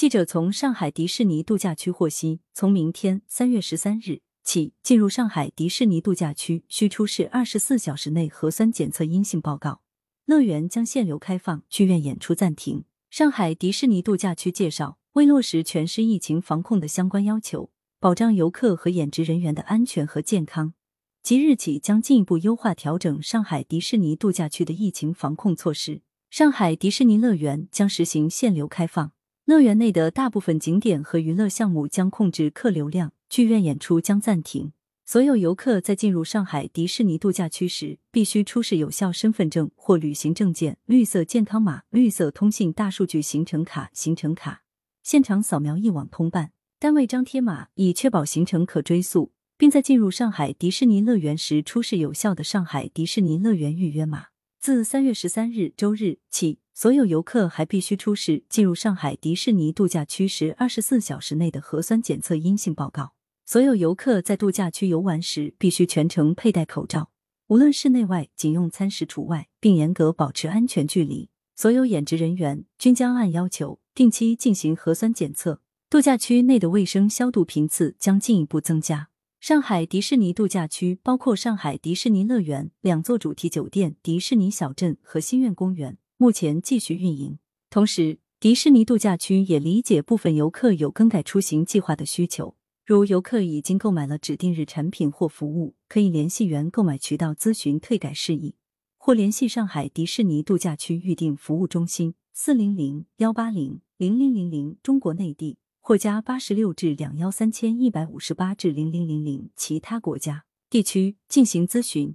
记者从上海迪士尼度假区获悉，从明天三月十三日起，进入上海迪士尼度假区需出示二十四小时内核酸检测阴性报告。乐园将限流开放，剧院演出暂停。上海迪士尼度假区介绍，为落实全市疫情防控的相关要求，保障游客和演职人员的安全和健康，即日起将进一步优化调整上海迪士尼度假区的疫情防控措施。上海迪士尼乐园将实行限流开放。乐园内的大部分景点和娱乐项目将控制客流量，剧院演出将暂停。所有游客在进入上海迪士尼度假区时，必须出示有效身份证或旅行证件、绿色健康码、绿色通信大数据行程卡、行程卡，现场扫描一网通办，单位张贴码，以确保行程可追溯，并在进入上海迪士尼乐园时出示有效的上海迪士尼乐园预约码。自三月十三日周日起，所有游客还必须出示进入上海迪士尼度假区时二十四小时内的核酸检测阴性报告。所有游客在度假区游玩时必须全程佩戴口罩，无论室内外，仅用餐时除外，并严格保持安全距离。所有演职人员均将按要求定期进行核酸检测。度假区内的卫生消毒频次将进一步增加。上海迪士尼度假区包括上海迪士尼乐园两座主题酒店、迪士尼小镇和心愿公园，目前继续运营。同时，迪士尼度假区也理解部分游客有更改出行计划的需求，如游客已经购买了指定日产品或服务，可以联系原购买渠道咨询退改事宜，或联系上海迪士尼度假区预订服务中心四零零幺八零零零零零中国内地。或加八十六至两幺三千一百五十八至零零零零其他国家地区进行咨询。